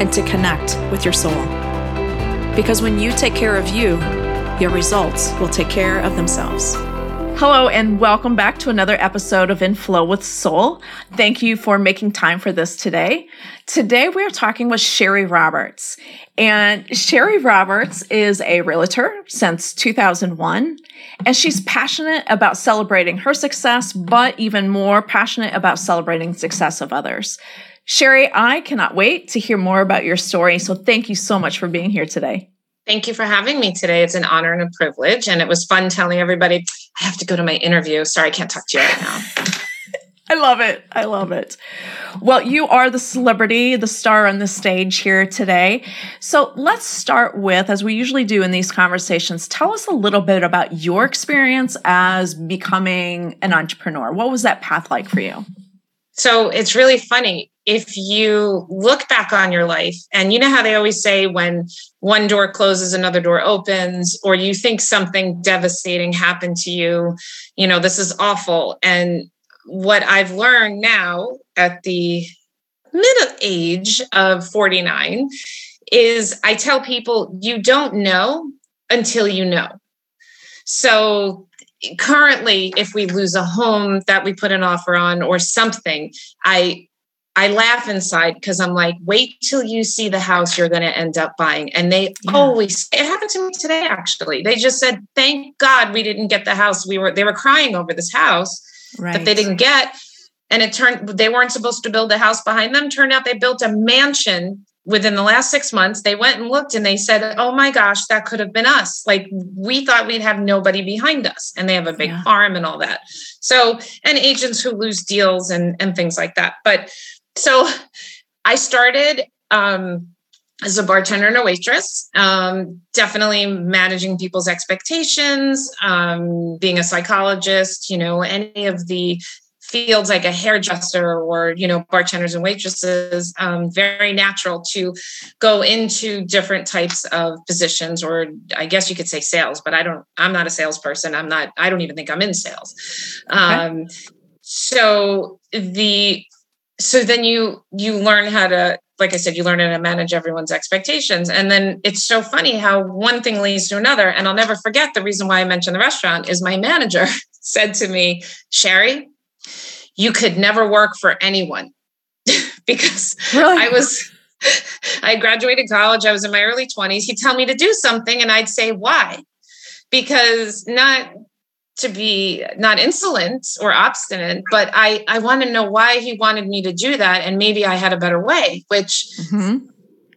and to connect with your soul. Because when you take care of you, your results will take care of themselves. Hello, and welcome back to another episode of In Flow with Soul. Thank you for making time for this today. Today, we're talking with Sherry Roberts. And Sherry Roberts is a realtor since 2001, and she's passionate about celebrating her success, but even more passionate about celebrating success of others. Sherry, I cannot wait to hear more about your story. So thank you so much for being here today. Thank you for having me today. It's an honor and a privilege. And it was fun telling everybody, I have to go to my interview. Sorry, I can't talk to you right now. I love it. I love it. Well, you are the celebrity, the star on the stage here today. So let's start with, as we usually do in these conversations, tell us a little bit about your experience as becoming an entrepreneur. What was that path like for you? So it's really funny if you look back on your life and you know how they always say when one door closes another door opens or you think something devastating happened to you you know this is awful. And what i've learned now at the middle age of 49 is i tell people you don't know until you know. So currently if we lose a home that we put an offer on or something i I laugh inside because I'm like, wait till you see the house you're going to end up buying. And they yeah. always, it happened to me today, actually. They just said, thank God we didn't get the house. We were, they were crying over this house right. that they didn't get. And it turned, they weren't supposed to build a house behind them. Turned out they built a mansion within the last six months. They went and looked and they said, oh my gosh, that could have been us. Like we thought we'd have nobody behind us. And they have a big yeah. farm and all that. So, and agents who lose deals and, and things like that. But, so I started um, as a bartender and a waitress, um, definitely managing people's expectations, um, being a psychologist, you know, any of the fields like a hairdresser or you know bartenders and waitresses um, very natural to go into different types of positions or i guess you could say sales but i don't i'm not a salesperson i'm not i don't even think i'm in sales okay. um, so the so then you you learn how to like i said you learn how to manage everyone's expectations. And then it's so funny how one thing leads to another. And i'll never forget the reason why i mentioned the restaurant is my manager said to me sherry you could never work for anyone. Because really? i was i graduated college i was in my early 20s he'd tell me to do something and i'd say why? Because not to be not insolent or obstinate, but I, I want to know why he wanted me to do that. And maybe I had a better way, which mm-hmm.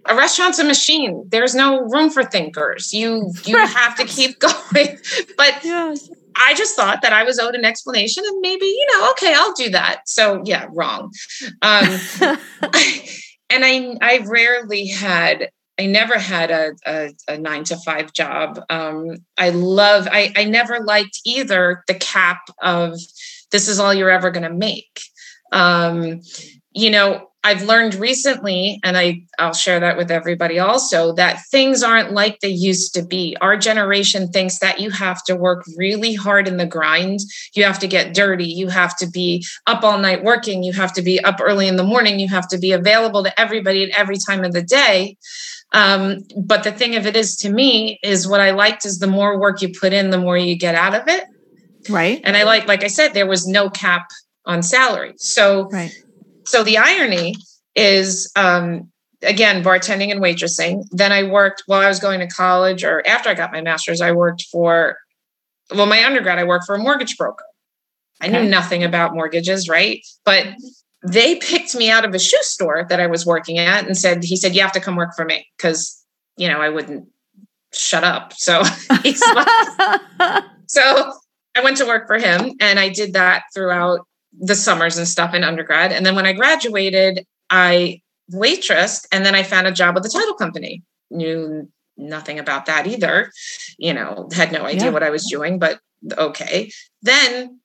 a restaurant's a machine. There's no room for thinkers. You, you have to keep going. But yes. I just thought that I was owed an explanation and maybe, you know, okay, I'll do that. So yeah, wrong. Um, and I, I rarely had I never had a, a, a, nine to five job. Um, I love, I, I never liked either the cap of this is all you're ever going to make. Um, you know, I've learned recently, and I, I'll share that with everybody also, that things aren't like they used to be. Our generation thinks that you have to work really hard in the grind. You have to get dirty. You have to be up all night working. You have to be up early in the morning. You have to be available to everybody at every time of the day. Um, but the thing of it is to me is what I liked is the more work you put in, the more you get out of it. Right. And I like, like I said, there was no cap on salary. So, right. so the irony is, um, again, bartending and waitressing. Then I worked while I was going to college or after I got my master's, I worked for, well, my undergrad, I worked for a mortgage broker. I knew nothing about mortgages, right? But they picked me out of a shoe store that I was working at and said, he said, you have to come work for me because, you know, I wouldn't shut up. So so I went to work for him and I did that throughout the summers and stuff in undergrad. And then when I graduated, I waitressed and then I found a job with the title company. Knew nothing about that either. You know, had no idea yeah. what I was doing, but okay. Then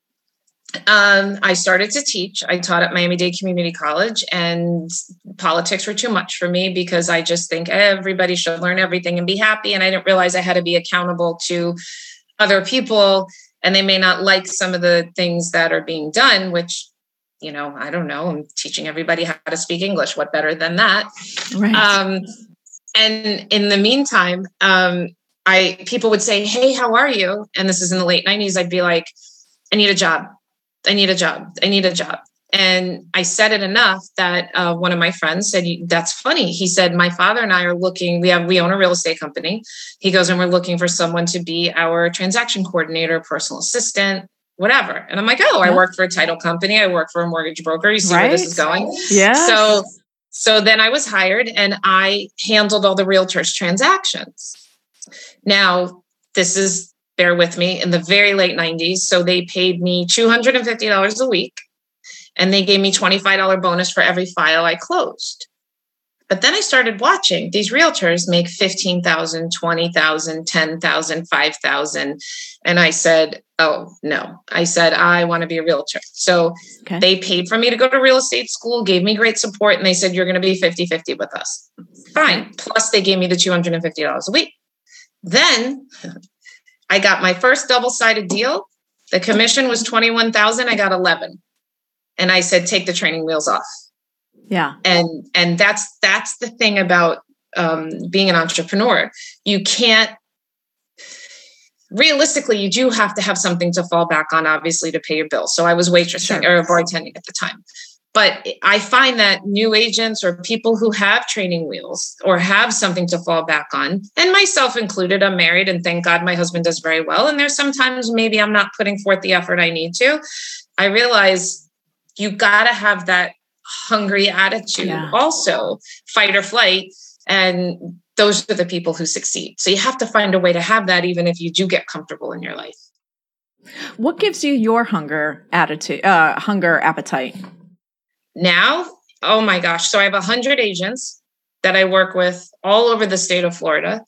um, I started to teach. I taught at Miami Dade Community College, and politics were too much for me because I just think everybody should learn everything and be happy. And I didn't realize I had to be accountable to other people, and they may not like some of the things that are being done, which you know, I don't know. I'm teaching everybody how to speak English. What better than that? Right. Um, and in the meantime, um, I people would say, "Hey, how are you?" And this is in the late '90s. I'd be like, "I need a job. I need a job. I need a job." And I said it enough that uh, one of my friends said, "That's funny." He said, "My father and I are looking. We have we own a real estate company." He goes, "And we're looking for someone to be our transaction coordinator, personal assistant, whatever." And I'm like, "Oh, I work for a title company. I work for a mortgage broker. You see right? where this is going?" Yeah. So, so then I was hired, and I handled all the realtors' transactions. Now, this is bear with me in the very late 90s. So they paid me $250 a week and they gave me $25 bonus for every file I closed. But then I started watching these realtors make 15,000, 20,000, 10,000, 5,000 and I said, "Oh, no." I said, "I want to be a realtor." So okay. they paid for me to go to real estate school, gave me great support and they said you're going to be 50-50 with us. Fine. Plus they gave me the $250 a week. Then I got my first double-sided deal. The commission was 21,000, I got 11 and I said, take the training wheels off. Yeah. And and that's that's the thing about um, being an entrepreneur. You can't realistically you do have to have something to fall back on obviously to pay your bills so i was waitressing sure. or bartending at the time but i find that new agents or people who have training wheels or have something to fall back on and myself included i'm married and thank god my husband does very well. And there's sometimes maybe i'm not putting forth the effort i need to. I realize you got to have that hungry attitude yeah. also fight or flight. And those are the people who succeed. So you have to find a way to have that even if you do get comfortable in your life. What gives you your hunger attitude uh, hunger appetite now oh my gosh so i have 100 agents that i work with all over the state of florida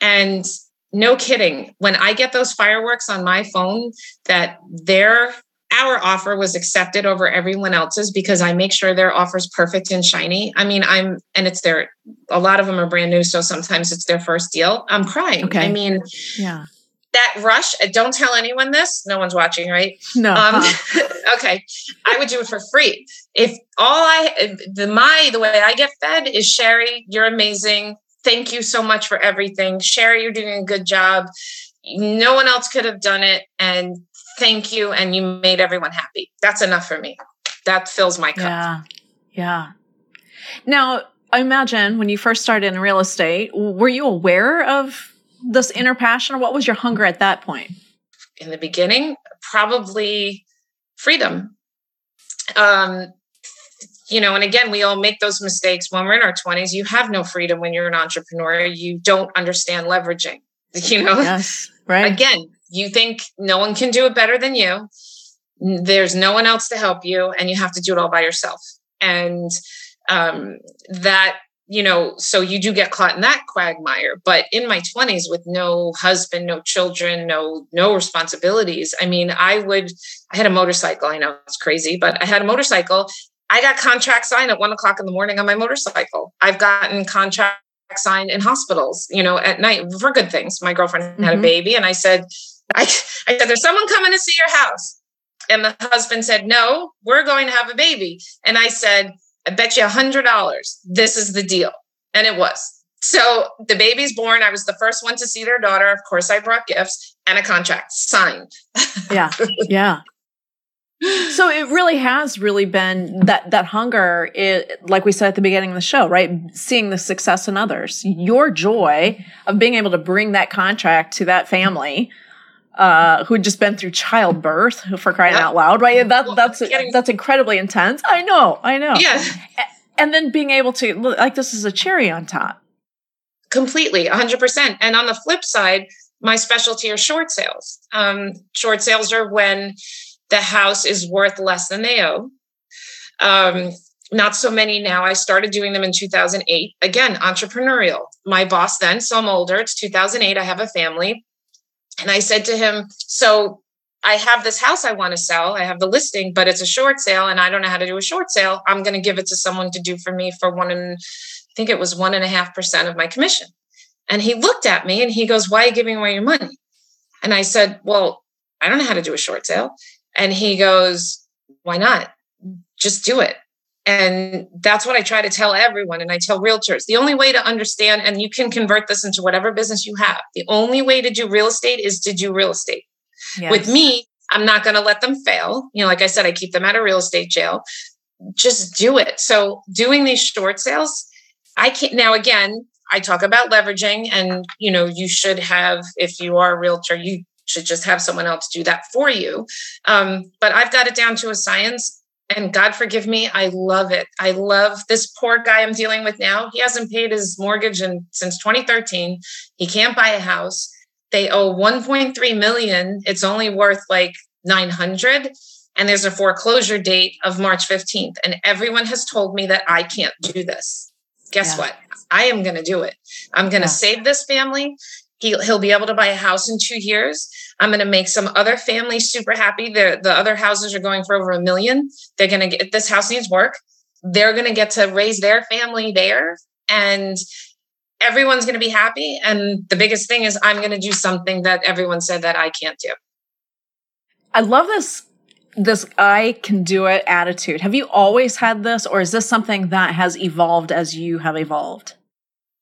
and no kidding when i get those fireworks on my phone that they're our offer was accepted over everyone else's because I make sure their offer is perfect and shiny. I mean, I'm, and it's their, a lot of them are brand new. So sometimes it's their first deal. I'm crying. Okay. I mean, yeah. That rush, uh, don't tell anyone this. No one's watching, right? No. Um, okay. I would do it for free. If all I, the, my, the way I get fed is Sherry, you're amazing. Thank you so much for everything. Sherry, you're doing a good job. No one else could have done it. And thank you and you made everyone happy that's enough for me that fills my cup yeah yeah now i imagine when you first started in real estate were you aware of this inner passion or what was your hunger at that point? In the beginning probably freedom. Um you know and again we all make those mistakes. When we're in our 20s you have no freedom when you're an entrepreneur. You don't understand leveraging you know? Yes right. Again you think no one can do it better than you. There's no one else to help you, and you have to do it all by yourself. And um, that, you know, so you do get caught in that quagmire. But in my 20s, with no husband, no children, no no responsibilities, I mean, I would. I had a motorcycle. I know it's crazy, but I had a motorcycle. I got contract signed at one o'clock in the morning on my motorcycle. I've gotten contract signed in hospitals, you know, at night for good things. My girlfriend mm-hmm. had a mm-hmm. baby, and I said, I, I said, There's someone coming to see your house. And the husband said, No, we're going to have a baby. And I said, I bet you a hundred dollars this is the deal. And it was. So the baby's born. I was the first one to see their daughter. Of course, I brought gifts and a contract signed. yeah. Yeah. so it really has really been that that hunger it, like we said at the beginning of the show right seeing the success in others your joy of being able to bring that contract to that family uh, who had just been through childbirth for crying out loud right that well, that's getting, that's incredibly intense i know i know yeah and then being able to like this is a cherry on top completely 100% and on the flip side my specialty are short sales um, short sales are when the house is worth less than they owe. Um, not so many now. I started doing them in 2008. Again, entrepreneurial. My boss then, so I'm older, it's 2008. I have a family. And I said to him, So I have this house I want to sell. I have the listing, but it's a short sale and I don't know how to do a short sale. I'm going to give it to someone to do for me for one and I think it was one and a half percent of my commission. And he looked at me and he goes, Why are you giving away your money? And I said, Well, I don't know how to do a short sale. And he goes, Why not? Just do it. And that's what I try to tell everyone. And I tell realtors the only way to understand, and you can convert this into whatever business you have, the only way to do real estate is to do real estate. Yes. With me, I'm not going to let them fail. You know, like I said, I keep them out of real estate jail. Just do it. So, doing these short sales, I can't now again, I talk about leveraging, and you know, you should have, if you are a realtor, you should just have someone else do that for you. Um, but I've got it down to a science. And God forgive me, I love it. I love this poor guy I'm dealing with now. He hasn't paid his mortgage in, since 2013. He can't buy a house. They owe 1.3 million. It's only worth like 900 and there's a foreclosure date of March 15th. And everyone has told me that I can't do this. Guess yeah. what? I am going to do it. I'm going to yeah. save this family. He, he'll be able to buy a house in two years. I'm going to make some other families super happy. The, the other houses are going for over a million. They're going to get this house needs work. They're going to get to raise their family there. And everyone's going to be happy. And the biggest thing is, I'm going to do something that everyone said that I can't do. I love this this I can do it attitude. Have you always had this, or is this something that has evolved as you have evolved?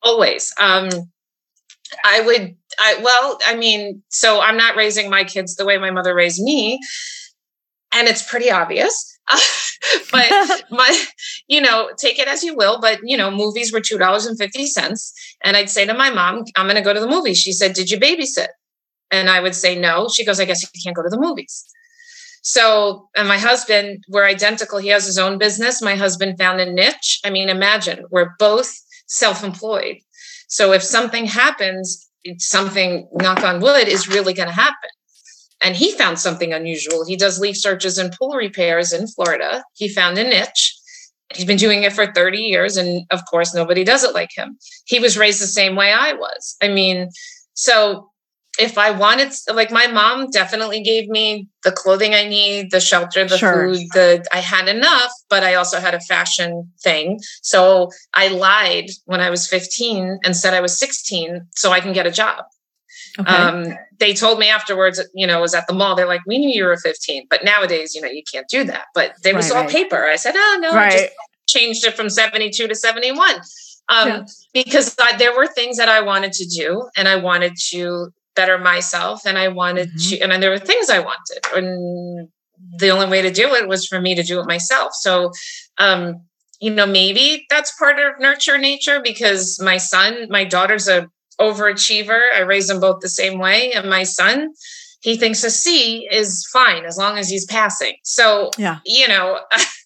Always. Um, I would, I, well, I mean, so I'm not raising my kids the way my mother raised me. And it's pretty obvious. but my, you know, take it as you will. But, you know, movies were $2.50. And I'd say to my mom, I'm going to go to the movies. She said, Did you babysit? And I would say, No. She goes, I guess you can't go to the movies. So, and my husband, we're identical. He has his own business. My husband found a niche. I mean, imagine we're both self employed. So if something happens, something, knock on wood, is really going to happen. And he found something unusual. He does leak searches and pool repairs in Florida. He found a niche. He's been doing it for 30 years. And of course, nobody does it like him. He was raised the same way I was. I mean, so if I wanted, like my mom definitely gave me the clothing I need, the shelter, the sure. food, the I had enough, but I also had a fashion thing. So I lied when I was 15 and said I was 16 so I can get a job. Okay. Um, they told me afterwards, you know, I was at the mall. They're like, we knew you were 15, but nowadays, you know, you can't do that. But they was right, all right. paper. I said, oh no, right. I just changed it from 72 to 71. Um, yeah. because I, there were things that I wanted to do and I wanted to better myself and I wanted mm-hmm. to, and there were things I wanted. And the only way to do it was for me to do it myself. So, um, you know, maybe that's part of nurture nature because my son, my daughter's a overachiever. I raise them both the same way. And my son, he thinks a C is fine as long as he's passing. So, yeah. you know,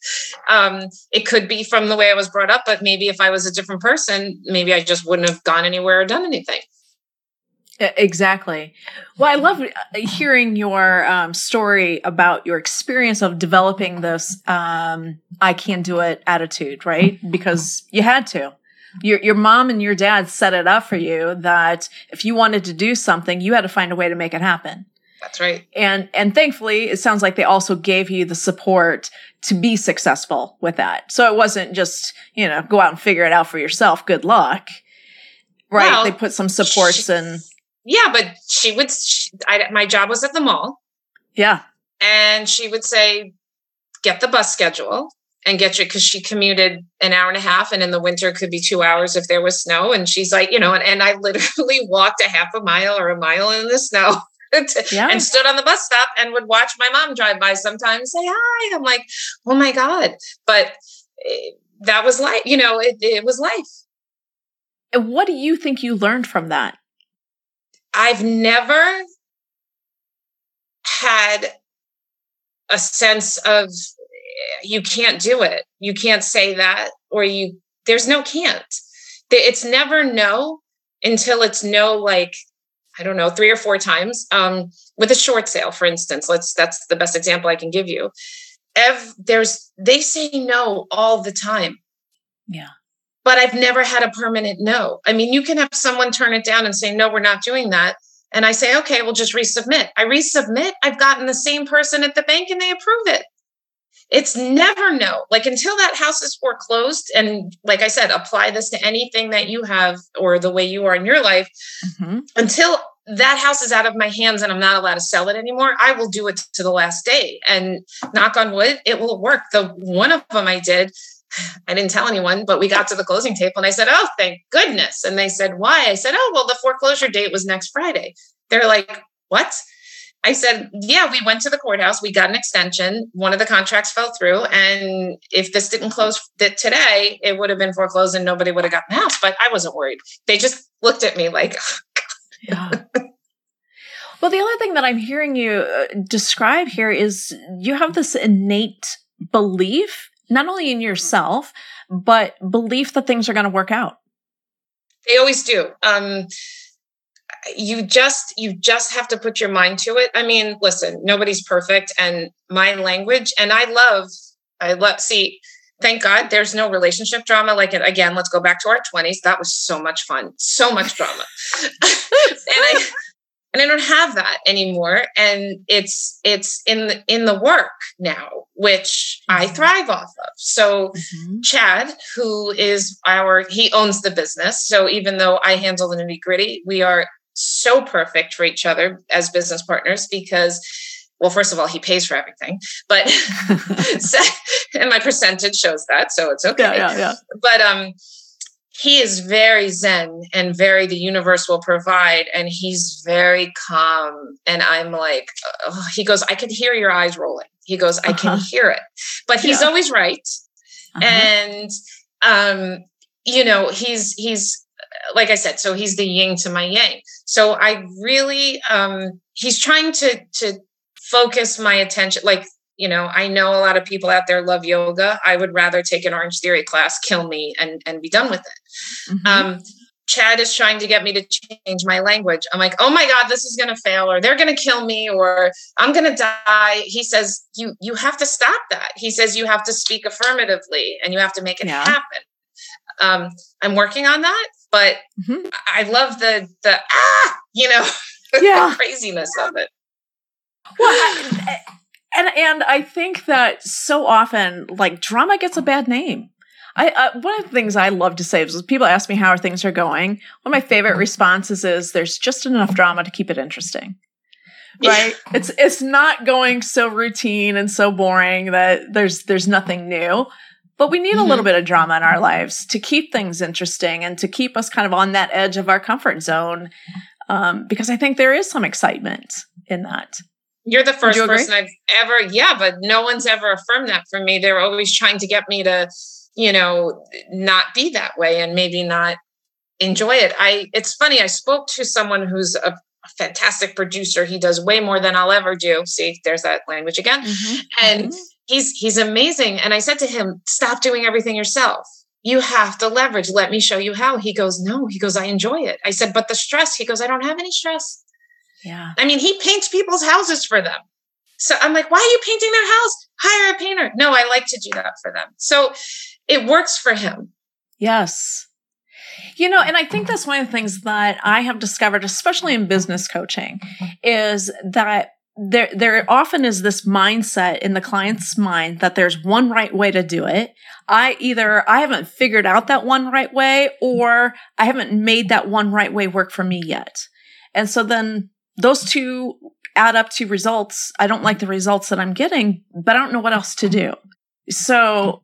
um, it could be from the way I was brought up, but maybe if I was a different person, maybe I just wouldn't have gone anywhere or done anything. Exactly. Well, I love uh, hearing your um, story about your experience of developing this um, "I can do it" attitude, right? Because you had to. Your your mom and your dad set it up for you that if you wanted to do something, you had to find a way to make it happen. That's right. And and thankfully, it sounds like they also gave you the support to be successful with that. So it wasn't just you know go out and figure it out for yourself. Good luck. Right. Well, they put some supports she- and yeah, but she would. She, I, my job was at the mall. Yeah, and she would say, "Get the bus schedule and get you," because she commuted an hour and a half, and in the winter could be two hours if there was snow. And she's like, you know, and, and I literally walked a half a mile or a mile in the snow. yeah. and stood on the bus stop and would watch my mom drive by sometimes say hi. I'm like, oh my God. But eh, that was life, you know, it, it was life. And what do you think you learned from that? I've never had a sense of eh, you can't do it. You can't say that, or you, there's no can't. It's never no until it's no, like, I don't know, three or four times. Um, with a short sale, for instance, let's that's the best example I can give you. Ev, there's they say no all the time. Yeah. But I've never had a permanent no. I mean, you can have someone turn it down and say, no, we're not doing that. And I say, okay, we'll just resubmit. I resubmit. I've gotten the same person at the bank and they approve it. It's never no. Like until that house is foreclosed, and like I said, apply this to anything that you have or the way you are in your life. Mm-hmm. Until that house is out of my hands and I'm not allowed to sell it anymore, I will do it to the last day. And knock on wood, it will work. The one of them I did, I didn't tell anyone, but we got to the closing table and I said, Oh, thank goodness. And they said, Why? I said, Oh, well, the foreclosure date was next Friday. They're like, What? I said, Yeah, we went to the courthouse. We got an extension. One of the contracts fell through. And if this didn't close today, it would have been foreclosed and nobody would have gotten the house. But I wasn't worried. They just looked at me like, oh, Yeah. well, the other thing that I'm hearing you uh, describe here is you have this innate belief, not only in yourself, but belief that things are going to work out. They always do. Um, you just you just have to put your mind to it i mean listen nobody's perfect and my language and i love i love see thank god there's no relationship drama like it again let's go back to our 20s that was so much fun so much drama and i and i don't have that anymore and it's it's in the in the work now which i mm-hmm. thrive off of so mm-hmm. chad who is our he owns the business so even though i handle the nitty gritty we are so perfect for each other as business partners because well first of all he pays for everything but and my percentage shows that so it's okay yeah, yeah, yeah. but um he is very zen and very the universe will provide and he's very calm and i'm like oh, he goes i can hear your eyes rolling he goes i can uh-huh. hear it but he's yeah. always right uh-huh. and um you know he's he's like I said, so he's the yin to my yang. So I really, um, he's trying to to focus my attention. Like you know, I know a lot of people out there love yoga. I would rather take an Orange Theory class, kill me, and and be done with it. Mm-hmm. Um, Chad is trying to get me to change my language. I'm like, oh my God, this is gonna fail, or they're gonna kill me, or I'm gonna die. He says, you you have to stop that. He says you have to speak affirmatively and you have to make it yeah. happen. Um, I'm working on that but mm-hmm. I love the the ah, you know, yeah. craziness of it. Well, I, and and I think that so often, like drama gets a bad name. I uh, one of the things I love to say is people ask me how are things are going. One of my favorite responses is there's just enough drama to keep it interesting. Right? Yeah. It's it's not going so routine and so boring that there's there's nothing new. But we need mm-hmm. a little mm-hmm. bit of drama in our lives to keep things interesting and to keep us kind of on that edge of our comfort zone. Um, because I think there is some excitement in that. You're the first person I've ever, yeah, but no one's ever affirmed that for me. They're always trying to get me to, you know, not be that way and maybe not enjoy it. I, it's funny. I spoke to someone who's a, a fantastic producer. He does way more than I'll ever do. See, there's that language again. Mm-hmm. And mm-hmm he's he's amazing and i said to him stop doing everything yourself you have to leverage let me show you how he goes no he goes i enjoy it i said but the stress he goes i don't have any stress yeah. I mean he paints people's houses for them. So i'm like why are you painting their house? Hire a painter. No i like to do that for them. So it works for him. Yes. You know, and I think that's one of the things that I have discovered, especially in business coaching, is that there there often is this mindset in the client's mind that there's one right way to do it. I either I haven't figured out that one right way or I haven't made that one right way work for me yet. And so then those two add up to results. I don't like the results that I'm getting, but I don't know what else to do. So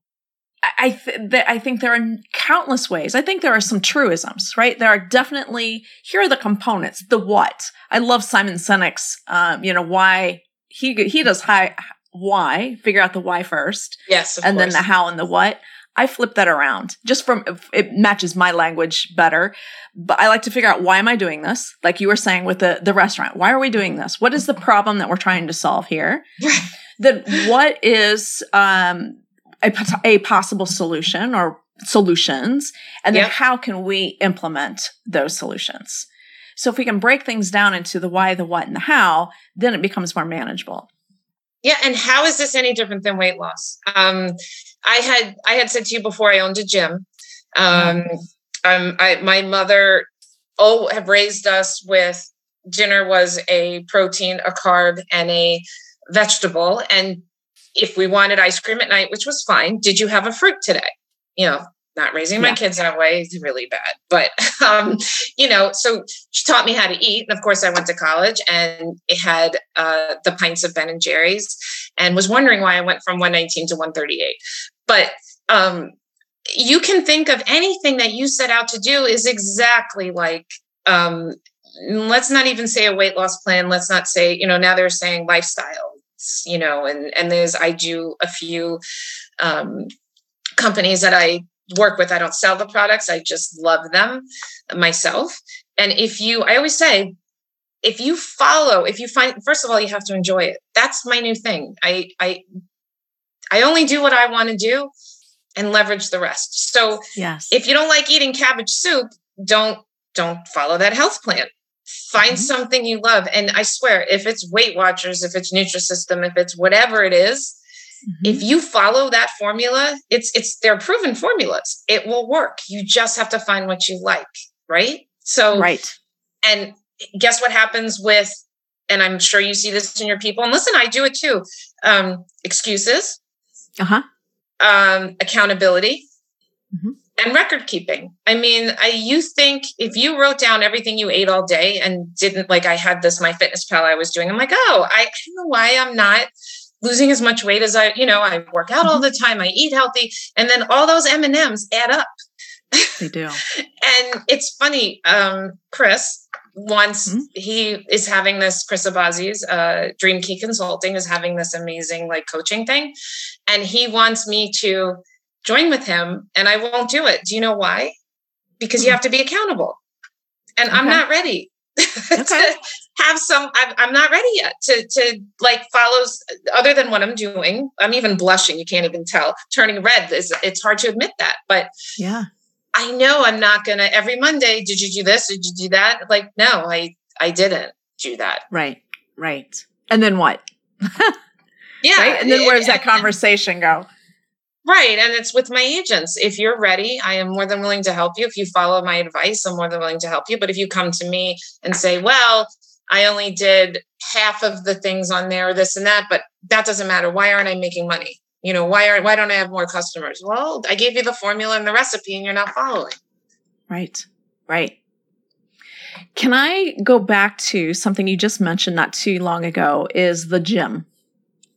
I th- th- I think there are countless ways. I think there are some truisms, right? There are definitely here are the components. The what. I love Simon Sinek's. Um, you know why he he does high why figure out the why first. Yes, and course. then the how and the what. I flip that around just from it matches my language better. But I like to figure out why am I doing this? Like you were saying with the the restaurant, why are we doing this? What is the problem that we're trying to solve here? then what is um, a, a possible solution or solutions, and then yep. how can we implement those solutions? So if we can break things down into the why, the what, and the how, then it becomes more manageable. Yeah, and how is this any different than weight loss? Um, I had I had said to you before I owned a gym. Um, um, I, my mother oh have raised us with dinner was a protein, a carb, and a vegetable. And if we wanted ice cream at night, which was fine, did you have a fruit today? You know, not raising my yeah. kids that way is really bad but um, you know so she taught me how to eat and of course i went to college and it had uh, the pints of ben and jerry's and was wondering why i went from 119 to 138 but um, you can think of anything that you set out to do is exactly like um, let's not even say a weight loss plan let's not say you know now they're saying lifestyle you know and and there's i do a few um, companies that i work with. I don't sell the products. I just love them myself. And if you, I always say, if you follow, if you find, first of all, you have to enjoy it. That's my new thing. I, I, I only do what I want to do and leverage the rest. So yes. if you don't like eating cabbage soup, don't, don't follow that health plan. Find mm-hmm. something you love. And I swear, if it's Weight Watchers, if it's Nutrisystem, if it's whatever it is, Mm-hmm. If you follow that formula, it's it's they're proven formulas. It will work. You just have to find what you like, right? So Right. And guess what happens with and I'm sure you see this in your people. And listen, I do it too. Um, excuses. Uh-huh. Um, accountability. Mm-hmm. And record keeping. I mean, I you think if you wrote down everything you ate all day and didn't like I had this my fitness pal I was doing, I'm like, oh, I, I don't know why I'm not losing as much weight as I, you know, I work out all mm-hmm. the time, I eat healthy, and then all those M and M's add up. They do. and it's funny, um, Chris. Once mm-hmm. he is having this, Chris Abazi's uh, Dream Key Consulting is having this amazing like coaching thing, and he wants me to join with him, and I won't do it. Do you know why? Because mm-hmm. you have to be accountable, and okay. I'm not ready. Okay. to have some I'm, I'm not ready yet to to like follows other than what i'm doing i'm even blushing you can't even tell. Turning red is it's hard to admit that but yeah. I know i'm not gonna every monday did you do this? Did you do that? Like no i i didn't do that. Right right. And then what? Yeah right? and then where does that conversation go Right. And it's with my agents. If you're ready, I am more than willing to help you. If you follow my advice, I'm more than willing to help you. But if you come to me and say, well, I only did half of the things on there, this and that, but that doesn't matter. Why aren't I making money? You know, why are why don't I have more customers? Well, I gave you the formula and the recipe and you're not following. Right. Right. Can I go back to something you just mentioned not too long ago is the gym.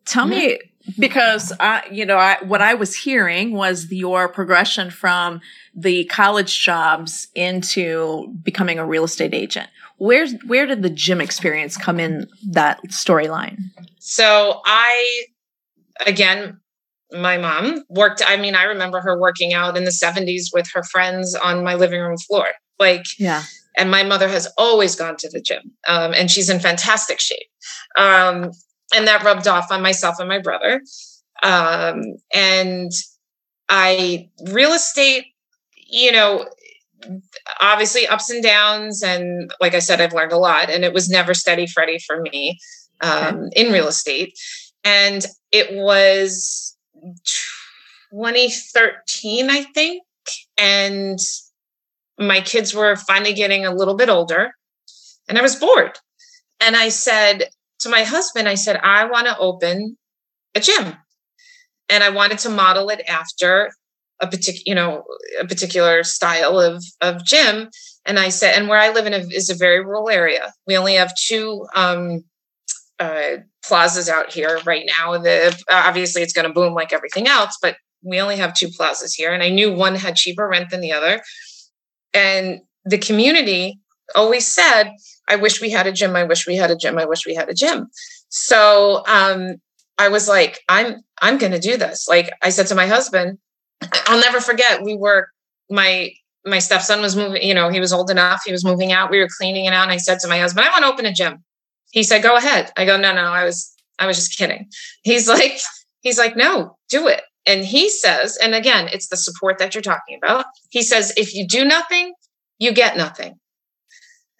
Tell mm-hmm. me because I, you know, I, what I was hearing was your progression from the college jobs into becoming a real estate agent. Where's where did the gym experience come in that storyline? So I, again, my mom worked. I mean, I remember her working out in the '70s with her friends on my living room floor. Like, yeah. And my mother has always gone to the gym, um, and she's in fantastic shape. Um, and that rubbed off on myself and my brother. Um, and I, real estate, you know, obviously ups and downs. And like I said, I've learned a lot, and it was never steady Freddy for me um, in real estate. And it was 2013, I think. And my kids were finally getting a little bit older, and I was bored. And I said, to my husband, I said, I want to open a gym. And I wanted to model it after a particular, you know, a particular style of, of gym. And I said, and where I live in a, is a very rural area. We only have two um, uh, plazas out here right now. The obviously it's going to boom like everything else, but we only have two plazas here. And I knew one had cheaper rent than the other. And the community always said, I wish we had a gym. I wish we had a gym. I wish we had a gym. So um, I was like, I'm I'm gonna do this. Like I said to my husband, I'll never forget. We were my my stepson was moving, you know, he was old enough, he was moving out. We were cleaning it out. And I said to my husband, I want to open a gym. He said, Go ahead. I go, no, no, I was I was just kidding. He's like, he's like, no, do it. And he says, and again, it's the support that you're talking about. He says, if you do nothing, you get nothing.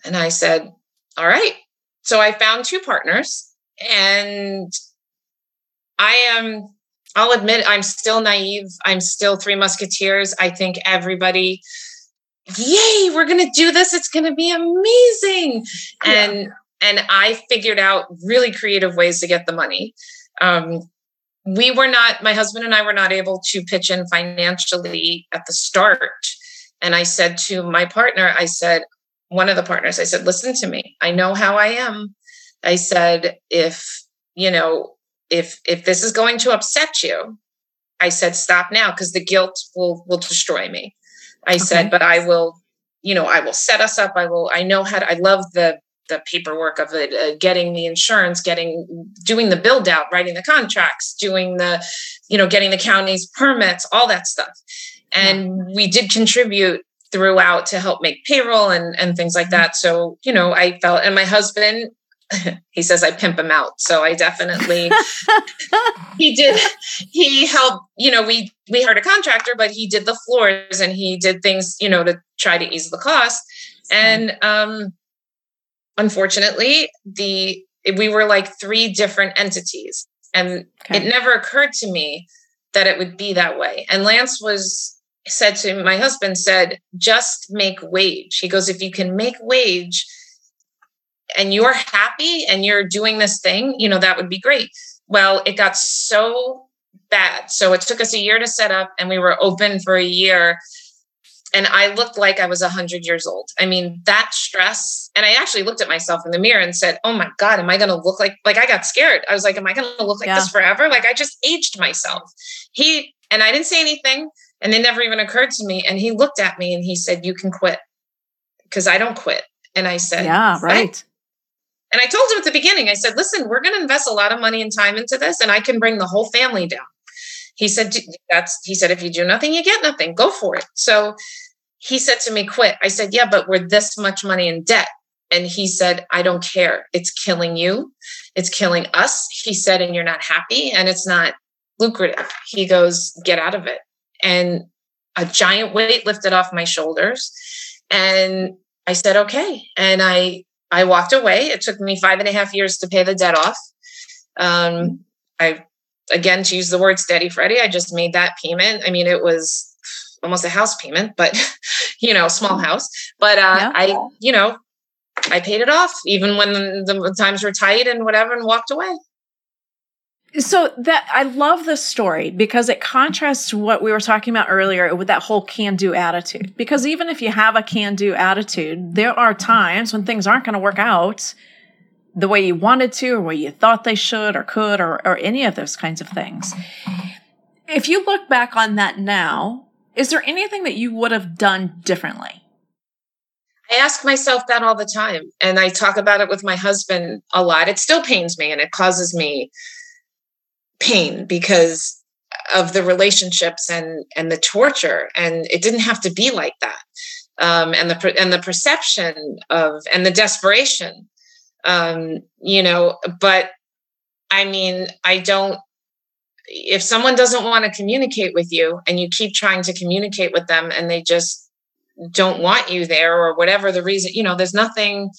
And I said, all right. So I found two partners and I am, I'll admit, I'm still naive. I'm still Three Musketeers. I think everybody, yay, we're going to do this. It's going to be amazing. Yeah. And, and I figured out really creative ways to get the money. Um, we were not, my husband and I were not able to pitch in financially at the start. And I said to my partner, I said, one of the partners, I said, listen to me. I know how I am. I said, if, you know, if if this is going to upset you, I said, stop now, because the guilt will will destroy me. I okay. said, but I will, you know, I will set us up. I will, I know how to, I love the the paperwork of it, uh, getting the insurance, getting doing the build out, writing the contracts, doing the, you know, getting the county's permits, all that stuff. And yeah. we did contribute throughout to help make payroll and and things like that. So, you know, I felt and my husband he says I pimp him out. So I definitely he did he helped, you know, we we hired a contractor, but he did the floors and he did things, you know, to try to ease the cost. And um unfortunately, the we were like three different entities. And okay. it never occurred to me that it would be that way. And Lance was said to my husband said just make wage he goes if you can make wage and you're happy and you're doing this thing you know that would be great well it got so bad so it took us a year to set up and we were open for a year and I looked like I was 100 years old. I mean, that stress. And I actually looked at myself in the mirror and said, "Oh my god, am I going to look like like I got scared. I was like, am I going to look like yeah. this forever? Like I just aged myself." He and I didn't say anything, and it never even occurred to me, and he looked at me and he said, "You can quit." Because I don't quit. And I said, "Yeah, right." And I told him at the beginning, I said, "Listen, we're going to invest a lot of money and time into this and I can bring the whole family down." He said, "That's." He said, "If you do nothing, you get nothing. Go for it." So he said to me, quit. I said, yeah, but we're this much money in debt. And he said, I don't care. It's killing you. It's killing us. He said, and you're not happy and it's not lucrative. He goes, get out of it. And a giant weight lifted off my shoulders. And I said, okay. And I, I walked away. It took me five and a half years to pay the debt off. Um, I, again, to use the word steady Freddie, I just made that payment. I mean, it was almost a house payment, but you know, small house. But uh, yeah. I, you know, I paid it off even when the times were tight and whatever, and walked away. So that I love this story because it contrasts what we were talking about earlier with that whole can-do attitude. Because even if you have a can-do attitude, there are times when things aren't going to work out the way you wanted to or way you thought they should or could or, or any of those kinds of things. If you look back on that now, is there anything that you would have done differently? I ask myself that all the time. And I talk about it with my husband a lot. It still pains me and it causes me pain because of the relationships and and the torture. And it didn't have to be like that. Um, and the and the perception of and the desperation. Um, you know but i mean i don't if someone doesn't want to communicate with you and you keep trying to communicate with them and they just don't want you there or whatever the reason you know there's nothing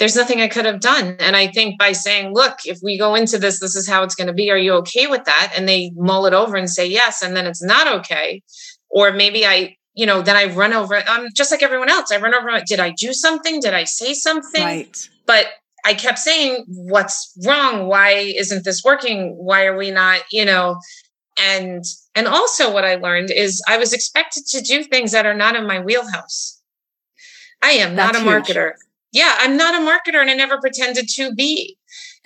there's nothing i could have done and i think by saying look if we go into this this is how it's going to be are you okay with that and they mull it over and say yes and then it's not okay or maybe i you know then i run over i'm just like everyone else i run over did i do something did i say something right but I kept saying, what's wrong? Why isn't this working? Why are we not, you know? And and also what I learned is I was expected to do things that are not in my wheelhouse. I am That's not a marketer. Huge. Yeah, I'm not a marketer and I never pretended to be.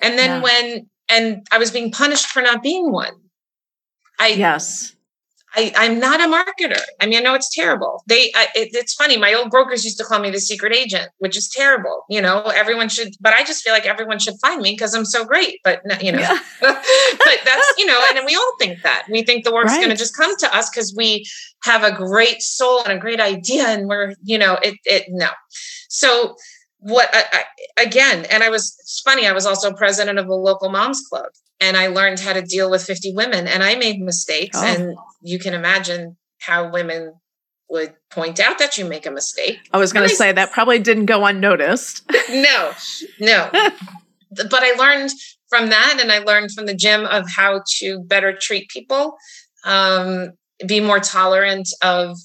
And then yeah. when and I was being punished for not being one. I yes. I, I'm not a marketer. I mean, I know it's terrible. They, I, it, it's funny. My old brokers used to call me the secret agent, which is terrible. You know, everyone should, but I just feel like everyone should find me because I'm so great. But you know, yeah. but that's you know, and we all think that we think the work's right. going to just come to us because we have a great soul and a great idea, and we're you know, it it no. So what I, I, again? And I was it's funny. I was also president of a local moms club, and I learned how to deal with 50 women and I made mistakes. Oh. And you can imagine how women would point out that you make a mistake. I was going to say that probably didn't go unnoticed. no, no. but I learned from that and I learned from the gym of how to better treat people, um, be more tolerant of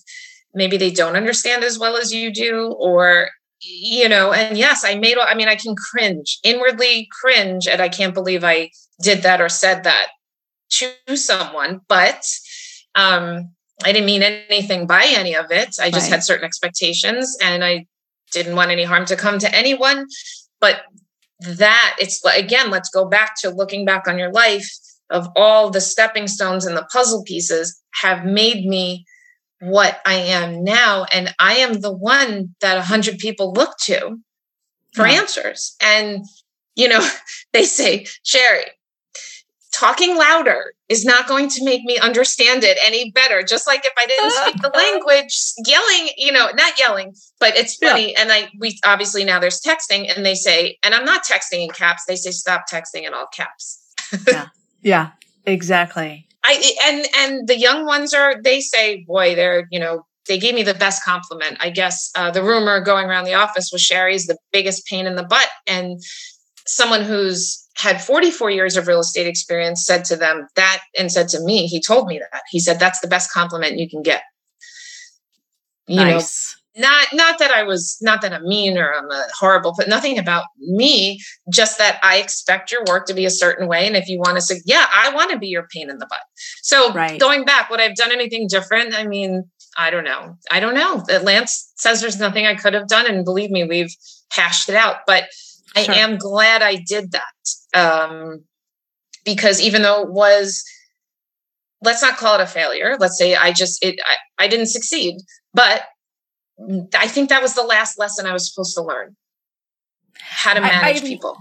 maybe they don't understand as well as you do or you know and yes i made i mean i can cringe inwardly cringe and i can't believe i did that or said that to someone, but um, I didn't mean anything by any of it. I just right. had certain expectations and I didn't want any harm to come to anyone. But that it's again, let's go back to looking back on your life of all the stepping stones and the puzzle pieces have made me what I am now. And I am the one that a hundred people look to for yeah. answers. And, you know, they say, Shari, talking louder is not going to make me understand it any better. Just like if I didn't speak the language, yelling, you know, not yelling, but it's funny. Yeah. And I, we obviously now there's texting and they say, and I'm not texting in caps. They say, stop texting in all caps. yeah. Yeah, exactly. I, and, and the young ones are, they say, boy, they're, you know, they gave me the best compliment. I guess uh, the rumor going around the office was Shari's the biggest pain in the butt. And someone who's had 44 years of real estate experience said to them that and said to me he told me that he said that's the best compliment you can get you nice. Not not that i was not that i'm mean or i'm a horrible but nothing about me just that i expect your work to be a certain way and if you want to say yeah i want to be your pain in the butt so right. going back would i've done anything different i mean i don't know i don't know lance says there's nothing i could have done and believe me we've hashed it out but I am glad I did that. Um, because even though it was, let's not call it a failure. Let's say I just, it, I, I didn't succeed, but I think that was the last lesson I was supposed to learn how to manage I, I, people.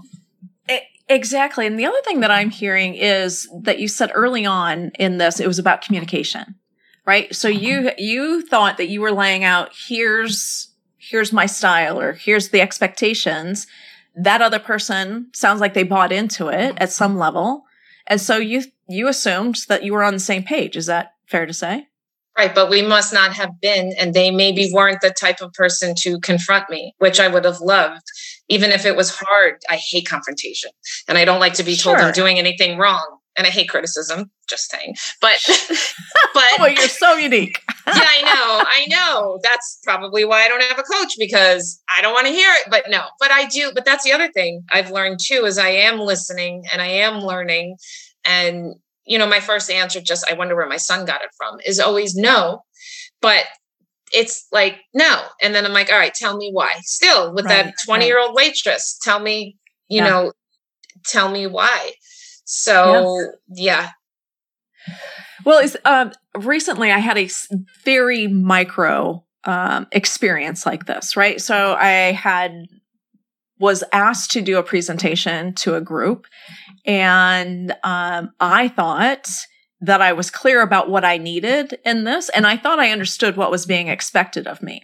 Exactly. And the other thing that I'm hearing is that you said early on in this, it was about communication, right? So mm-hmm. you, you thought that you were laying out, here's, here's my style or here's the expectations that other person sounds like they bought into it at some level. And so you you assumed that you were on the same page. Is that fair to say? Right, but we must not have been, and they maybe weren't the type of person to confront me, which I would have loved, even if it was hard. I hate confrontation, and I don't like to be told. I'm doing anything wrong and I hate criticism. Just saying, but but oh, you're so unique. yeah, I know, I know. That's probably why I don't have a coach because I don't want to hear it. But no, but I do. But that's the other thing I've learned too is I am listening and I am learning. And you know, my first answer, just I wonder where my son got it from, is always no. But it's like no, and then I'm like, all right, tell me why. Still with right, that 20 year old waitress, tell me, you yeah. know, tell me why so yeah. Well, it's um, recently I had a very micro um, experience like this, right? So I had was asked to do a presentation to a group, and um, I thought that I was clear about what I needed in this, and I thought I understood what was being expected of me.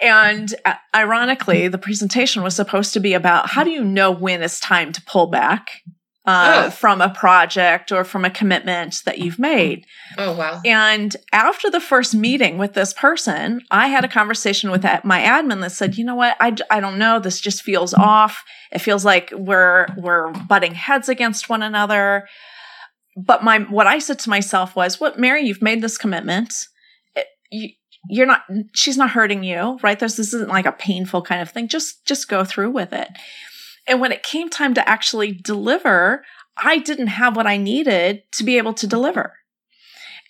And uh, ironically, the presentation was supposed to be about how do you know when it's time to pull back uh, oh. from a project or from a commitment that you've made. Oh, wow. And after the first meeting with this person, I had a conversation with my admin that said, you know what, I, I don't know, this just feels off. It feels like we're, we're butting heads against one another. But my, what I said to myself was, what, Mary, you've made this commitment. It, you, you're not, she's not hurting you, right? There's, this isn't like a painful kind of thing. Just, just go through with it. And when it came time to actually deliver, I didn't have what I needed to be able to deliver.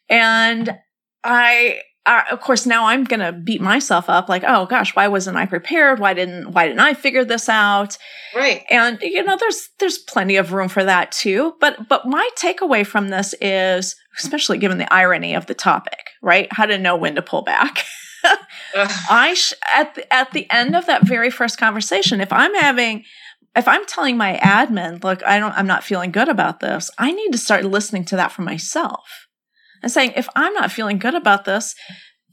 And I uh, of course now i'm going to beat myself up like oh gosh why wasn't i prepared? Why didn't why didn't i figure this out? Right. And you know there's there's plenty of room for that too. But but my takeaway from this is especially given the irony of the topic right? How to know when to pull back. I sh- at the, at the end of that very first conversation if i'm having if i'm telling my admin look i don't i'm not feeling good about this i need to start listening to that for myself and saying, if I'm not feeling good about this,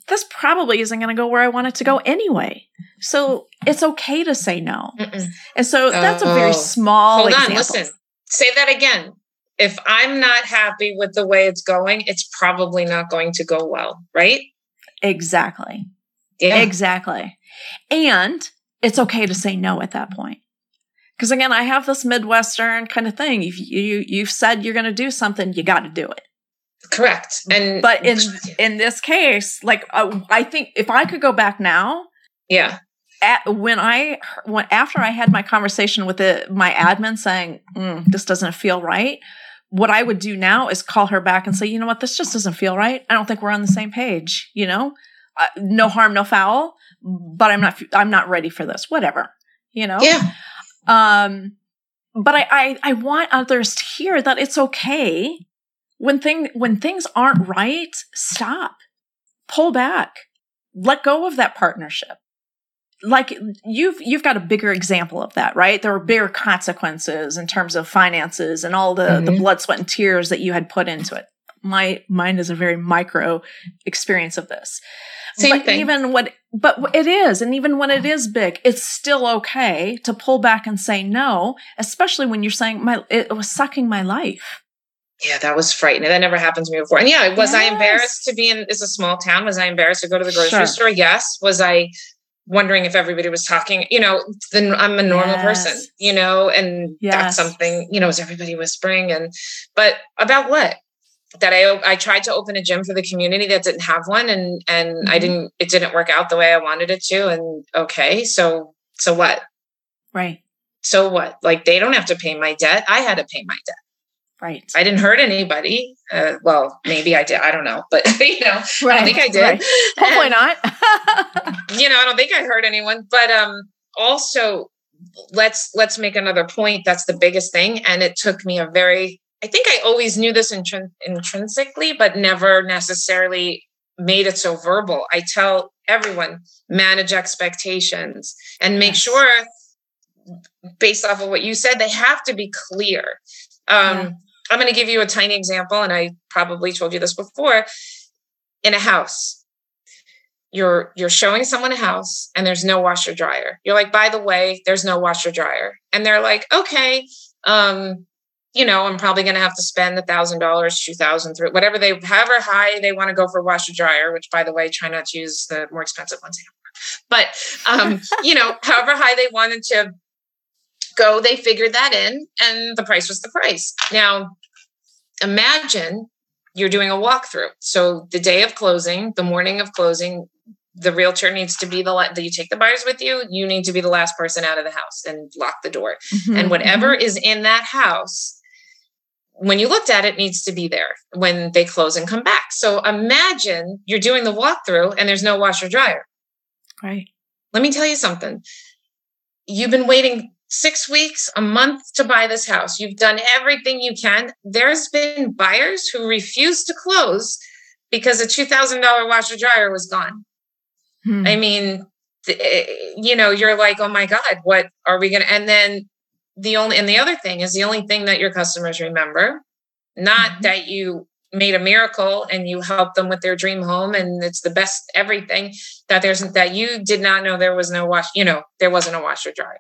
this probably isn't going to go where I want it to go anyway. So it's okay to say no. Mm-mm. And so that's oh. a very oh. small Hold example. on, listen. Say that again. If I'm not happy with the way it's going, it's probably not going to go well, right? Exactly. Yeah. Exactly. And it's okay to say no at that point. Because again, I have this Midwestern kind of thing. If you, you've said you're going to do something, you got to do it. Correct. And but in in this case, like uh, I think if I could go back now, yeah. At, when I when after I had my conversation with the, my admin saying mm, this doesn't feel right, what I would do now is call her back and say, you know what, this just doesn't feel right. I don't think we're on the same page. You know, uh, no harm, no foul. But I'm not I'm not ready for this. Whatever. You know. Yeah. Um, but I, I I want others to hear that it's okay when thing when things aren't right, stop. Pull back. Let go of that partnership. Like you've you've got a bigger example of that, right? There were bigger consequences in terms of finances and all the mm-hmm. the blood, sweat, and tears that you had put into it. My mind is a very micro experience of this. Same but thing. even what but it is, and even when it is big, it's still okay to pull back and say no, especially when you're saying my it was sucking my life yeah, that was frightening. That never happened to me before. And yeah, was yes. I embarrassed to be in it's a small town? Was I embarrassed to go to the grocery sure. store? Yes. Was I wondering if everybody was talking? You know, then I'm a normal yes. person, you know, and yes. that's something, you know, is everybody whispering? And but about what? That I I tried to open a gym for the community that didn't have one and and mm-hmm. I didn't it didn't work out the way I wanted it to. And okay, so so what? Right. So what? Like they don't have to pay my debt. I had to pay my debt. Right. I didn't hurt anybody. Uh, well, maybe I did. I don't know, but you know, right. I don't think I did. Right. Hopefully not. you know, I don't think I hurt anyone. But um, also, let's let's make another point. That's the biggest thing, and it took me a very. I think I always knew this intrin- intrinsically, but never necessarily made it so verbal. I tell everyone manage expectations and make yes. sure based off of what you said, they have to be clear. Um, yeah. I'm going to give you a tiny example, and I probably told you this before. In a house, you're you're showing someone a house, and there's no washer dryer. You're like, by the way, there's no washer dryer, and they're like, okay, um, you know, I'm probably going to have to spend a thousand dollars, two thousand, three, whatever they, however high they want to go for washer dryer. Which, by the way, try not to use the more expensive ones. But um, you know, however high they wanted to go, they figured that in, and the price was the price. Now, imagine you're doing a walkthrough. So the day of closing, the morning of closing, the realtor needs to be the that you take the buyers with you. You need to be the last person out of the house and lock the door. Mm-hmm, and whatever mm-hmm. is in that house, when you looked at it, needs to be there when they close and come back. So imagine you're doing the walkthrough and there's no washer dryer. Right. Let me tell you something. You've been waiting six weeks, a month to buy this house. You've done everything you can. There's been buyers who refuse to close because a $2,000 washer dryer was gone. Hmm. I mean, eh, you know, you're like, oh my God, what are we going to? And then the only, and the other thing is the only thing that your customers remember, not mm-hmm. that you made a miracle and you helped them with their dream home and it's the best everything that there's that you did not know there was no wash you know there wasn't a washer dryer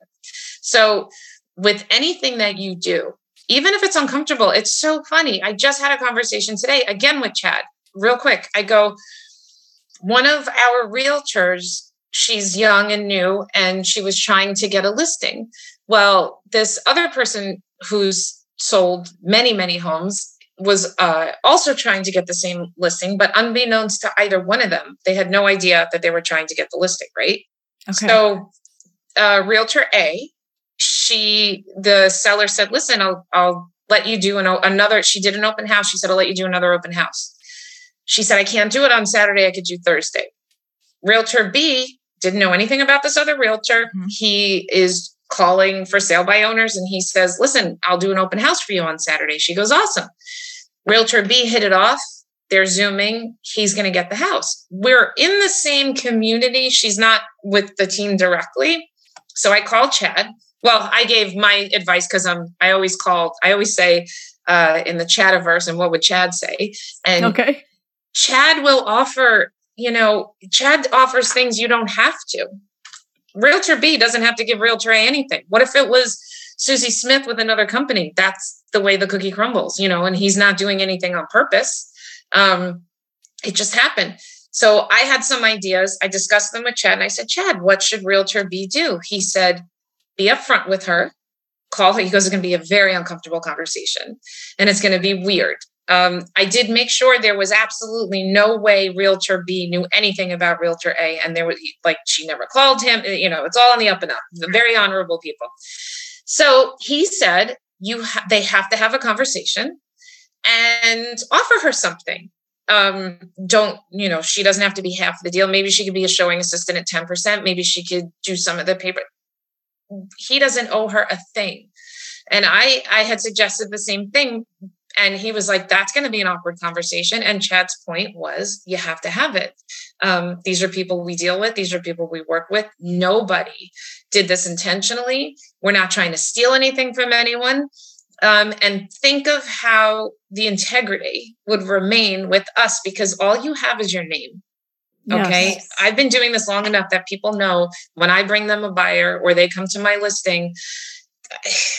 so, with anything that you do, even if it's uncomfortable, it's so funny. I just had a conversation today again with Chad, real quick. I go, one of our realtors, she's young and new, and she was trying to get a listing. Well, this other person who's sold many, many homes was uh, also trying to get the same listing, but unbeknownst to either one of them, they had no idea that they were trying to get the listing, right? Okay. So, uh, Realtor A she the seller said listen i'll i'll let you do an, another she did an open house she said i'll let you do another open house She said, I can't do it on Saturday. I could do Thursday. Realtor B didn't know anything about this other realtor. Mm-hmm. He is calling for sale by owners and he says, Listen, I'll do an open house for you on Saturday. She goes, Awesome. Realtor B hit it off. They're Zooming. He's going to get the house. We're in the same community. She's not with the team directly. So I called Chad. Well, I gave my advice because I'm I always call, I always say uh, in the Chadiverse, and what would Chad say? And okay. Chad will offer, you know, Chad offers things you don't have to. Realtor B doesn't have to give Realtor A anything. What if it was Susie Smith with another company? That's the way the cookie crumbles, you know, and he's not doing anything on purpose. Um, it just happened. So I had some ideas. I discussed them with Chad and I said, Chad, what should Realtor B do? He said, be upfront with her, call her. He goes, it's going to be a very uncomfortable conversation and it's going to be weird. Um, I did make sure there was absolutely no way Realtor B knew anything about Realtor A, and there was like she never called him. You know, it's all on the up and up. The very honorable people. So he said, "You, ha- they have to have a conversation and offer her something. Um, don't you know? She doesn't have to be half the deal. Maybe she could be a showing assistant at ten percent. Maybe she could do some of the paper. He doesn't owe her a thing." And I, I had suggested the same thing and he was like, that's going to be an awkward conversation. And Chad's point was, you have to have it. Um, these are people we deal with, these are people we work with. Nobody did this intentionally. We're not trying to steal anything from anyone. Um, and think of how the integrity would remain with us because all you have is your name. Okay. Yes. I've been doing this long enough that people know when I bring them a buyer or they come to my listing,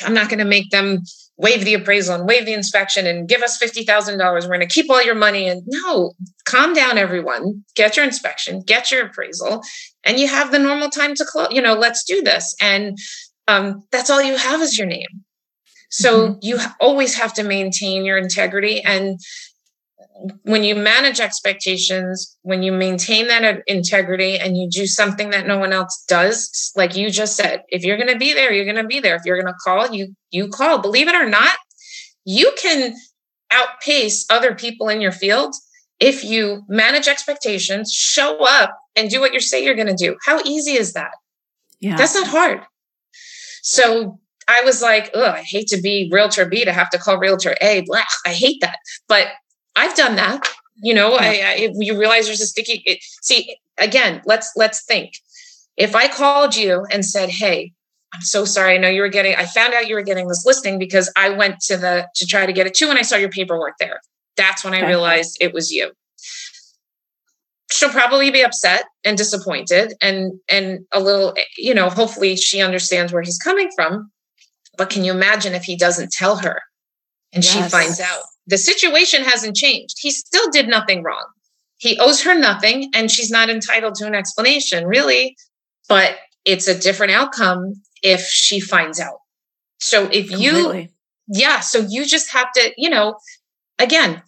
I'm not going to make them waive the appraisal and waive the inspection and give us $50,000. We're going to keep all your money. And no, calm down, everyone. Get your inspection, get your appraisal, and you have the normal time to close. You know, let's do this. And um, that's all you have is your name. So mm-hmm. you always have to maintain your integrity. And when you manage expectations, when you maintain that integrity and you do something that no one else does, like you just said, if you're going to be there, you're going to be there. If you're going to call, you you call. Believe it or not, you can outpace other people in your field if you manage expectations, show up and do what you say you're going to do. How easy is that? Yeah. That's not hard. So I was like, oh, I hate to be realtor B to have to call realtor A. Blah, I hate that. But I've done that. You know, yeah. I, I, you realize there's a sticky. It, see, again, let's let's think. If I called you and said, "Hey, I'm so sorry. I know you were getting. I found out you were getting this listing because I went to the to try to get it too, and I saw your paperwork there. That's when okay. I realized it was you." She'll probably be upset and disappointed, and and a little. Eh, you know, hopefully she understands where he's coming from. But can you imagine if he doesn't tell her, and yes. she finds out? The situation hasn't changed. He still did nothing wrong. He owes her nothing and she's not entitled to an explanation, really. But it's a different outcome if she finds out. So if Completely. you, yeah, so you just have to, you know, again,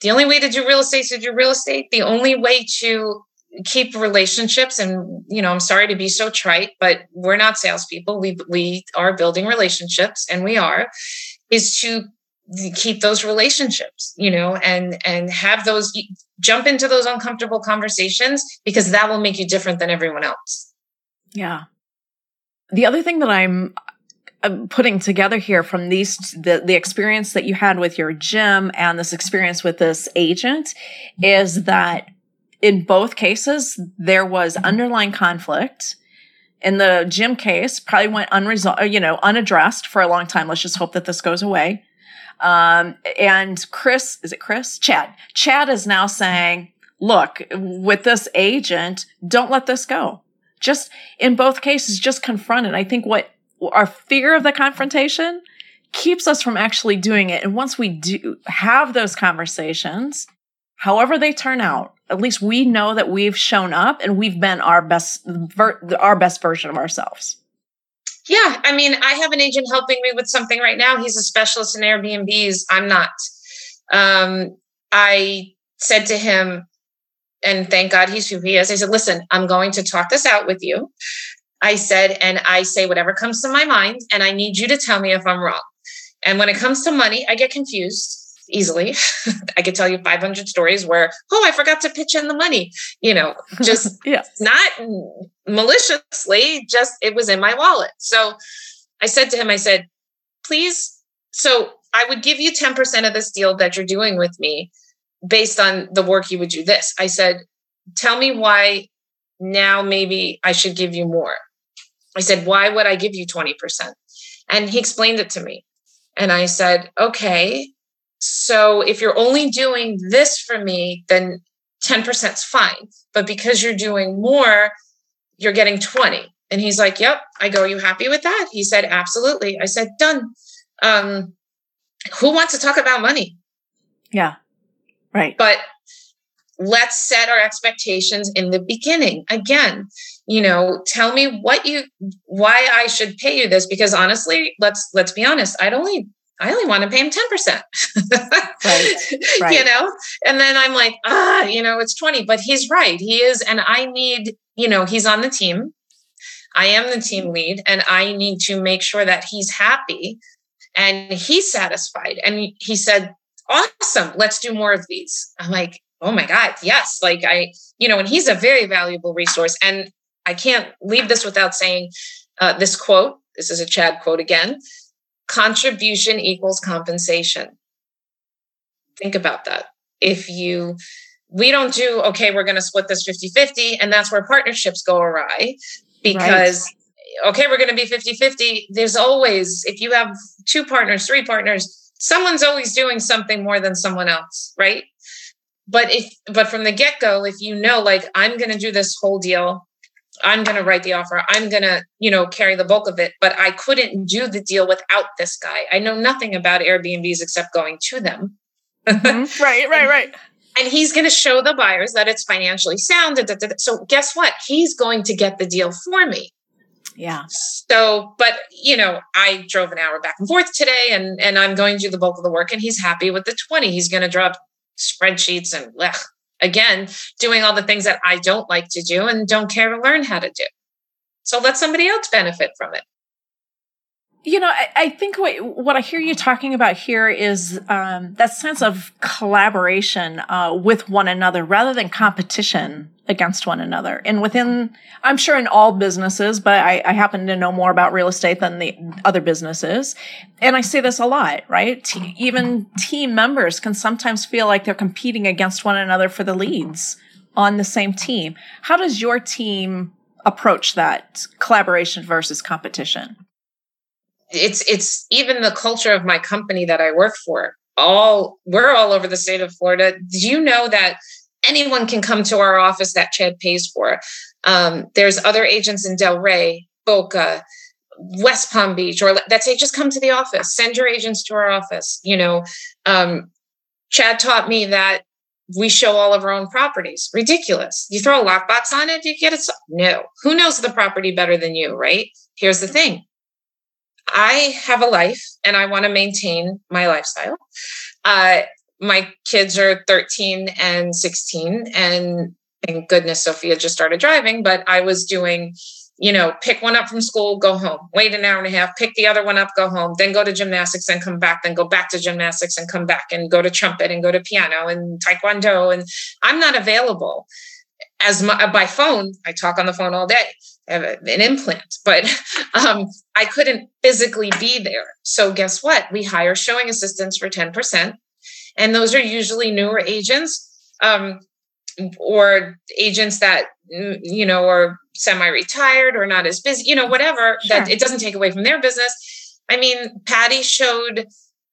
the only way to do real estate is to do real estate. The only way to keep relationships and you know i'm sorry to be so trite but we're not salespeople we we are building relationships and we are is to keep those relationships you know and and have those jump into those uncomfortable conversations because that will make you different than everyone else. Yeah. The other thing that i'm putting together here from these the the experience that you had with your gym and this experience with this agent is that in both cases there was underlying conflict. In the gym case probably went unresolved you know unaddressed for a long time. Let's just hope that this goes away um, and Chris, is it Chris? Chad. Chad is now saying, look, with this agent, don't let this go. Just in both cases, just confront it. I think what our fear of the confrontation keeps us from actually doing it. And once we do have those conversations, however they turn out, at least we know that we've shown up and we've been our best, our best version of ourselves. Yeah, I mean, I have an agent helping me with something right now. He's a specialist in Airbnbs. I'm not. Um, I said to him, and thank God he's who he is. I said, listen, I'm going to talk this out with you. I said, and I say whatever comes to my mind, and I need you to tell me if I'm wrong. And when it comes to money, I get confused. easily. I could tell you 500 stories where, oh, I forgot to pitch in the money, you know, just yeah. not maliciously, just it was in my wallet. So I said to him, I said, please. So I would give you 10% of this deal that you're doing with me based on the work you would do this. I said, tell me why now maybe I should give you more. I said, why would I give you 20%? And he explained it to me. And I said, okay, so if you're only doing this for me, then 10% is fine. But because you're doing more, you're getting 20. And he's like, Yep. I go, Are You happy with that? He said, Absolutely. I said, Done. Um, who wants to talk about money? Yeah. Right. But let's set our expectations in the beginning. Again, you know, tell me what you why I should pay you this because honestly, let's let's be honest, I'd only I only want to pay him 10%. right, right. You know? And then I'm like, ah, you know, it's 20, but he's right. He is. And I need, you know, he's on the team. I am the team lead and I need to make sure that he's happy and he's satisfied. And he said, awesome, let's do more of these. I'm like, oh my God, yes. Like I, you know, and he's a very valuable resource. And I can't leave this without saying uh, this quote. This is a Chad quote again contribution equals compensation. Think about that. If you, we don't do, okay, we're going to split this 50 50, and that's where partnerships go awry because. Right okay, we're going to be 50 50. There's always, if you have two partners, three partners, someone's always doing something more than someone else, right? But if, but from the get go, if you know, like, I'm going to do this whole deal, I'm going to write the offer. I'm going to, you know, carry the bulk of it. But I couldn't do the deal without this guy. I know nothing about Airbnbs except going to them. Mm-hmm. right, right, right. And he's going to show the buyers that it's financially sound. So guess what? He's going to get the deal for me. Yeah. So, but you know, I drove an hour back and forth today, and and I'm going to do the bulk of the work, and he's happy with the twenty. He's going to drop spreadsheets and ugh, again, doing all the things that I don't like to do and don't care to learn how to do. So let somebody else benefit from it. You know, I, I think what, what I hear you talking about here is um, that sense of collaboration uh, with one another rather than competition against one another. And within, I'm sure in all businesses, but I, I, happen to know more about real estate than the other businesses. And I say this a lot, right? T- even team members can sometimes feel like they're competing against one another for the leads on the same team. How does your team approach that collaboration versus competition? It's it's even the culture of my company that I work for. All we're all over the state of Florida. Do you know that anyone can come to our office that Chad pays for? Um, there's other agents in Delray, Boca, West Palm Beach, or that say just come to the office. Send your agents to our office. You know, um, Chad taught me that we show all of our own properties. Ridiculous. You throw a lockbox on it, you get it. No. Who knows the property better than you, right? Here's the thing I have a life and I want to maintain my lifestyle. Uh, my kids are 13 and 16, and thank goodness Sophia just started driving, but I was doing, you know, pick one up from school, go home, wait an hour and a half, pick the other one up, go home, then go to gymnastics and come back, then go back to gymnastics and come back and go to trumpet and go to piano and taekwondo. And I'm not available as my, by phone. I talk on the phone all day an implant, but um, I couldn't physically be there. So guess what? We hire showing assistants for 10%. And those are usually newer agents um, or agents that, mm, you know, are semi-retired or not as busy, you know, whatever, sure. that it doesn't take away from their business. I mean, Patty showed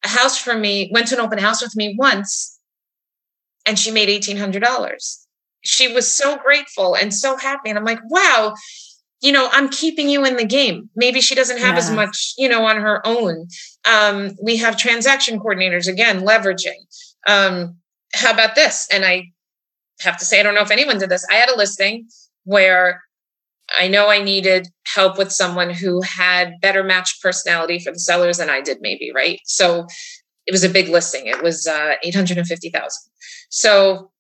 a house for me, went to an open house with me once, and she made $1,800. She was so grateful and so happy. And I'm like, wow, you know, I'm keeping you in the game. Maybe she doesn't have as much, you know, on her own. Um, we have transaction coordinators again, leveraging. Um, how about this? And I have to say, I don't know if anyone did this. I had a listing where I know I needed help with someone who had better matched personality for the sellers than I did, maybe, right? So it was a big listing. It was uh, 850,000. So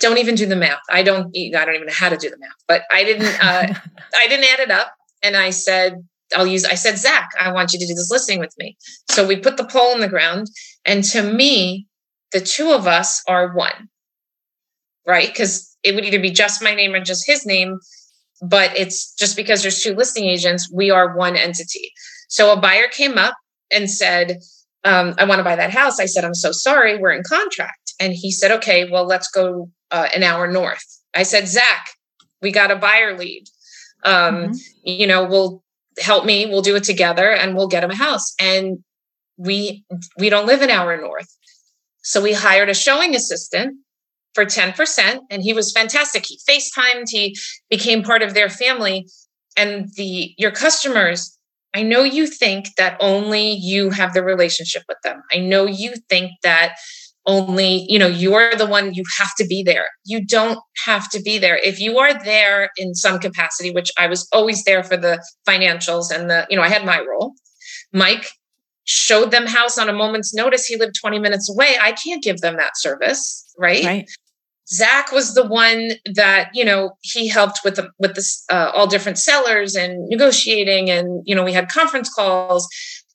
don't even do the math. I don't I don't even know how to do the math, but I didn't uh, I didn't add it up. And I said, I'll use I said, Zach, I want you to do this listing with me. So we put the pole in the ground And to me, the two of us are one, right? Because it would either be just my name or just his name, but it's just because there's two listing agents, we are one entity. So a buyer came up and said, um, I want to buy that house. I said, I'm so sorry, we're in contract. And he said, okay, well, let's go uh, an hour north. I said, Zach, we got a buyer lead. Um, mm-hmm. You know, we'll help me, we'll do it together and we'll get him a house. And we we don't live an hour north. So we hired a showing assistant for 10% and he was fantastic. He FaceTimed, he became part of their family. And the your customers I know you think that only you have the relationship with them. I know you think that only, you know, you're the one you have to be there. You don't have to be there. If you are there in some capacity, which I was always there for the financials and the, you know, I had my role. Mike showed them house on a moment's notice. He lived 20 minutes away. I can't give them that service, right? Right. Zach was the one that you know he helped with the with the uh, all different sellers and negotiating, and you know we had conference calls.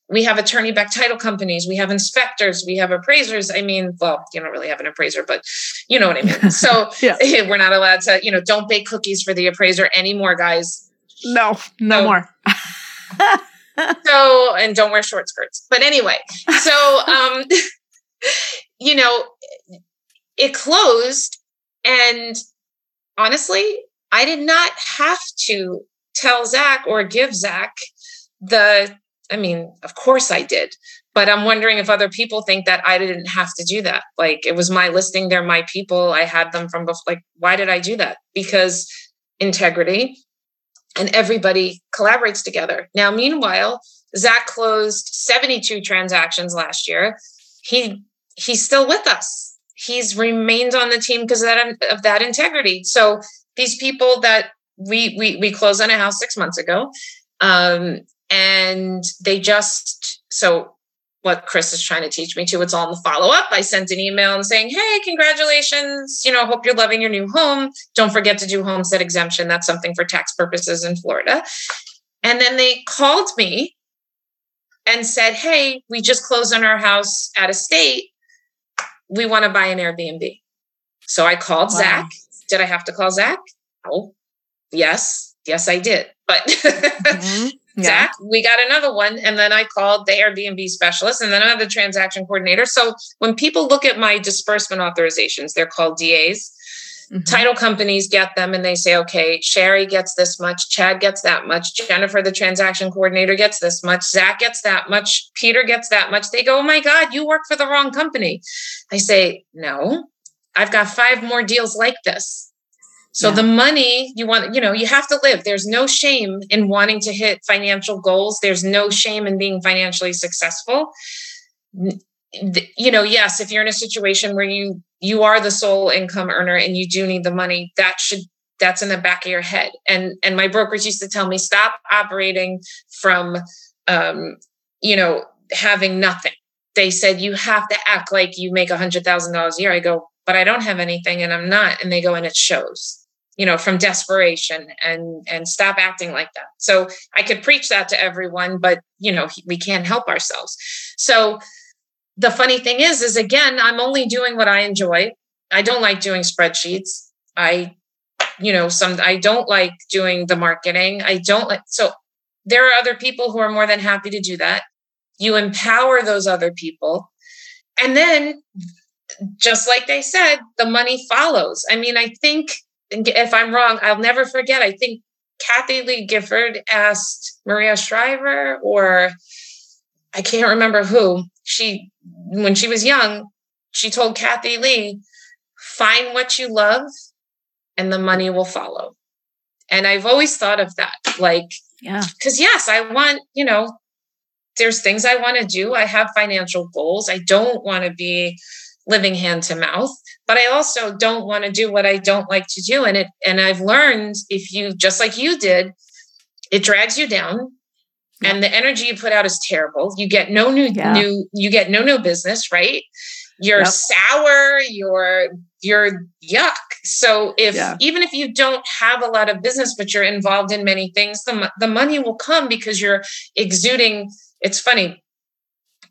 We have attorney back title companies. We have inspectors. We have appraisers. I mean, well, you don't really have an appraiser, but you know what I mean. So yeah. we're not allowed to, you know, don't bake cookies for the appraiser anymore, guys. No, no so, more. so, and don't wear short skirts. But anyway, so um, you know, it closed and honestly, I did not have to tell Zach or give Zach the, I mean, of course I did, but I'm wondering if other people think that I didn't have to do that. Like it was my listing, they're my people. I had them from before. Like, why did I do that? Because integrity and everybody collaborates together. Now, meanwhile, Zach closed 72 transactions last year. He he's still with us he's remained on the team because of that, of that integrity. So these people that we we we closed on a house six months ago, um, and they just so what Chris is trying to teach me to. It's all in the follow up. I sent an email and saying, "Hey, congratulations! You know, hope you're loving your new home. Don't forget to do homestead exemption. That's something for tax purposes in Florida." And then they called me and said, "Hey, we just closed on our house at a state we want to buy an Airbnb. So I called wow. Zach. Did I have to call Zach? Oh, yes. Yes, I did. But mm-hmm. Yeah. Zach, we got another one. And then I called the Airbnb specialist and then another transaction coordinator. So when people look at my disbursement authorizations, they're called DAs. Mm-hmm. Title companies get them and they say, okay, Shari gets this much, Chad gets that much, Jennifer, the transaction coordinator, gets this much, Zach gets that much, Peter gets that much. They go, oh my God, you work for the wrong company. I say, no, I've got five more deals like this. So yeah. the money you want, you know, you have to live. There's no shame in wanting to hit financial goals. There's no shame in being financially successful you know yes if you're in a situation where you you are the sole income earner and you do need the money that should that's in the back of your head and and my brokers used to tell me stop operating from um you know having nothing they said you have to act like you make a hundred thousand dollars a year i go but i don't have anything and i'm not and they go and it shows you know from desperation and and stop acting like that. So i could preach that to everyone but you know we can't help ourselves. So the funny thing is is again i'm only doing what i enjoy. I don't like doing spreadsheets. I you know some i don't like doing the marketing. I don't like so there are other people who are more than happy to do that. You empower those other people. And then just like they said the money follows. I mean i think if i'm wrong i'll never forget i think Kathie Lee Gifford asked maria shriver or i can't remember who she when she was young, she told Kathie Lee, find what you love and the money will follow. And I've always thought of that. Like, yeah. Because yes, I want, you know, there's things I want to do. I have financial goals. I don't want to be living hand to mouth, but I also don't want to do what I don't like to do. And it and I've learned if you just like you did, it drags you down and the energy you put out is terrible you get no new yeah. new you get no new business right you're yep. sour you're you're yuck so if yeah. even if you don't have a lot of business but you're involved in many things the, the money will come because you're exuding it's funny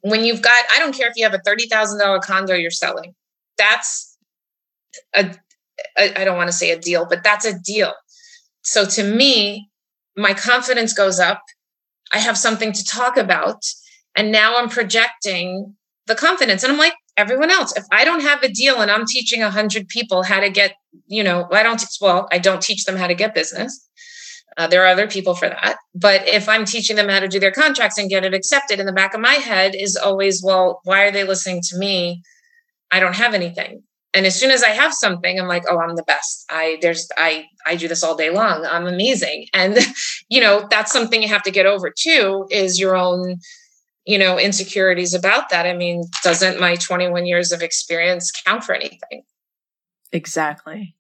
when you've got, I don't care if you have a $30,000 condo you're selling, that's a, a I don't want to say a deal, but that's a deal. So to me, my confidence goes up. I have something to talk about. And now I'm projecting the confidence. And I'm like, everyone else, if I don't have a deal and I'm teaching a hundred people how to get, you know, I don't, well, I don't teach them how to get business. Uh, there are other people for that. But if I'm teaching them how to do their contracts and get it accepted, in the back of my head is always, well, why are they listening to me? I don't have anything. And as soon as I have something, I'm like, oh, I'm the best. I there's I I do this all day long. I'm amazing. And you know, that's something you have to get over too, is your own, you know, insecurities about that. I mean, doesn't my 21 years of experience count for anything? Exactly.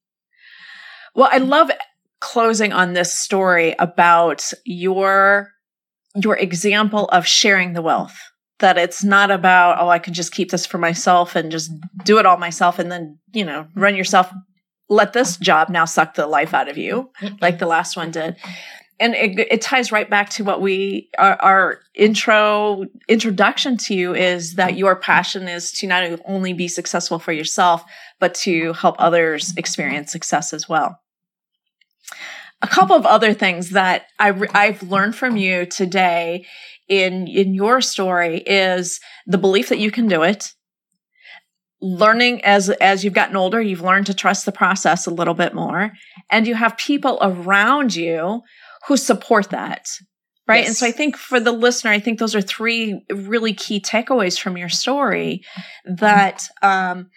Well, I love closing on this story about your your example of sharing the wealth. That it's not about oh i can just keep this for myself and just do it all myself and then you know run yourself let this job now suck the life out of you like the last one did. And it, it ties right back to what we our, our, intro introduction to you is that your passion is to not only be successful for yourself but to help others experience success as well a couple of other things that I I've learned from you today in in your story is the belief that you can do it. Learning as as you've gotten older, you've learned to trust the process a little bit more, and you have people around you who support that. Right. Yes. And so I think for the listener, I think those are three really key takeaways from your story that um,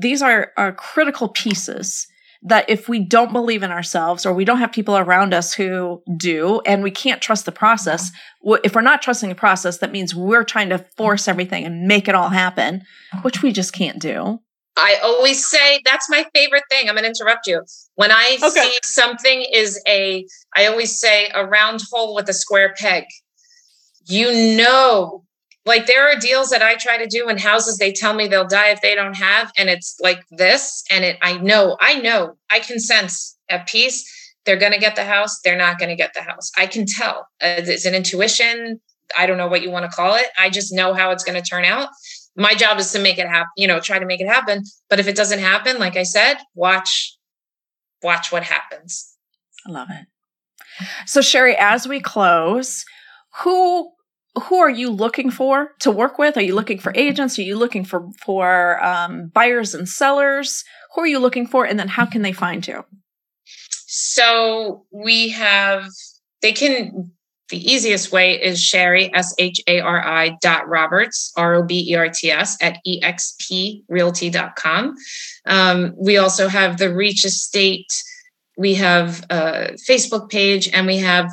these are, are critical pieces that if we don't believe in ourselves or we don't have people around us who do and we can't trust the process if we're not trusting the process that means we're trying to force everything and make it all happen which we just can't do. I always say that's my favorite thing. I'm going to interrupt you. When i okay. see something is a i always say a round hole with a square peg. You know like there are deals that I try to do in houses they tell me they'll die if they don't have and it's like this and it I know I know I can sense a piece they're going to get the house they're not going to get the house. I can tell uh, it's an intuition. I don't know what you want to call it. I just know how it's going to turn out. My job is to make it happen you know try to make it happen but if it doesn't happen like I said watch watch what happens. I love it. So Shari as we close who who are you looking for to work with? Are you looking for agents? Are you looking for for um, buyers and sellers? Who are you looking for? And then how can they find you? So we have they can the easiest way is Shari S H A R I dot Roberts R O B E R T S at exprealty.com. Um, we also have the Reach Estate. We have a Facebook page and we have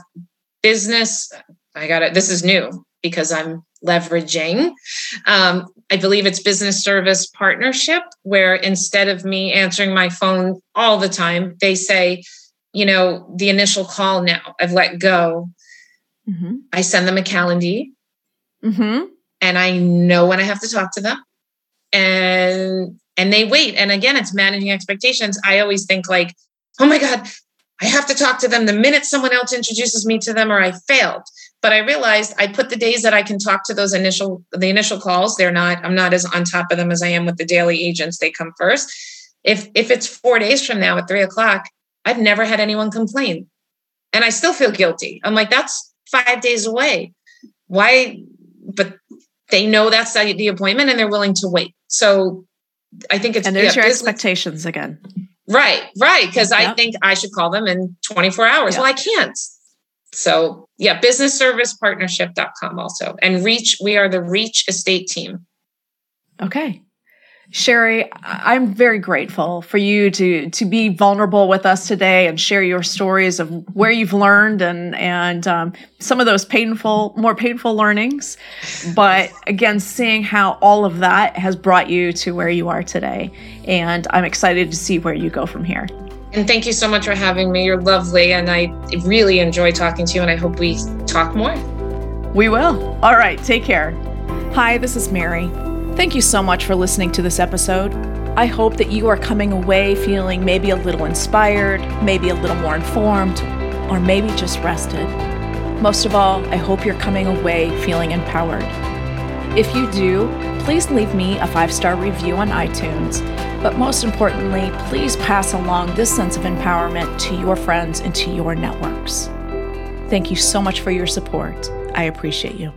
business. I got it. This is new because I'm leveraging. Um, I believe it's business service partnership, where instead of me answering my phone all the time, they say, you know, the initial call now, I've let go. Mm-hmm. I send them a calendar. Mm-hmm. And I know when I have to talk to them. And and they wait. And again, it's managing expectations. I always think like, oh my God, I have to talk to them the minute someone else introduces me to them or I failed but i realized i put the days that i can talk to those initial the initial calls they're not i'm not as on top of them as i am with the daily agents they come first. If if it's four days from now at three o'clock i've never had anyone complain. And i still feel guilty. I'm like that's five days away. Why? But they know that's the appointment and they're willing to wait. So i think it's and there's yeah, your business. expectations again. Right right because yep. i think i should call them in 24 hours. Yep. well i can't. So yeah, businessservicepartnership.com also. And reach, we are the reach estate team. Okay. Shari, I'm very grateful for you to to be vulnerable with us today and share your stories of where you've learned and and um, some of those painful, more painful learnings. But again, seeing how all of that has brought you to where you are today, and I'm excited to see where you go from here. And thank you so much for having me. You're lovely. And I really enjoy talking to you. And I hope we talk more. We will. All right. Take care. Hi, this is Mary. Thank you so much for listening to this episode. I hope that you are coming away feeling maybe a little inspired, maybe a little more informed, or maybe just rested. Most of all, I hope you're coming away feeling empowered. If you do, please leave me a five star review on iTunes. But most importantly, please pass along this sense of empowerment to your friends and to your networks. Thank you so much for your support. I appreciate you.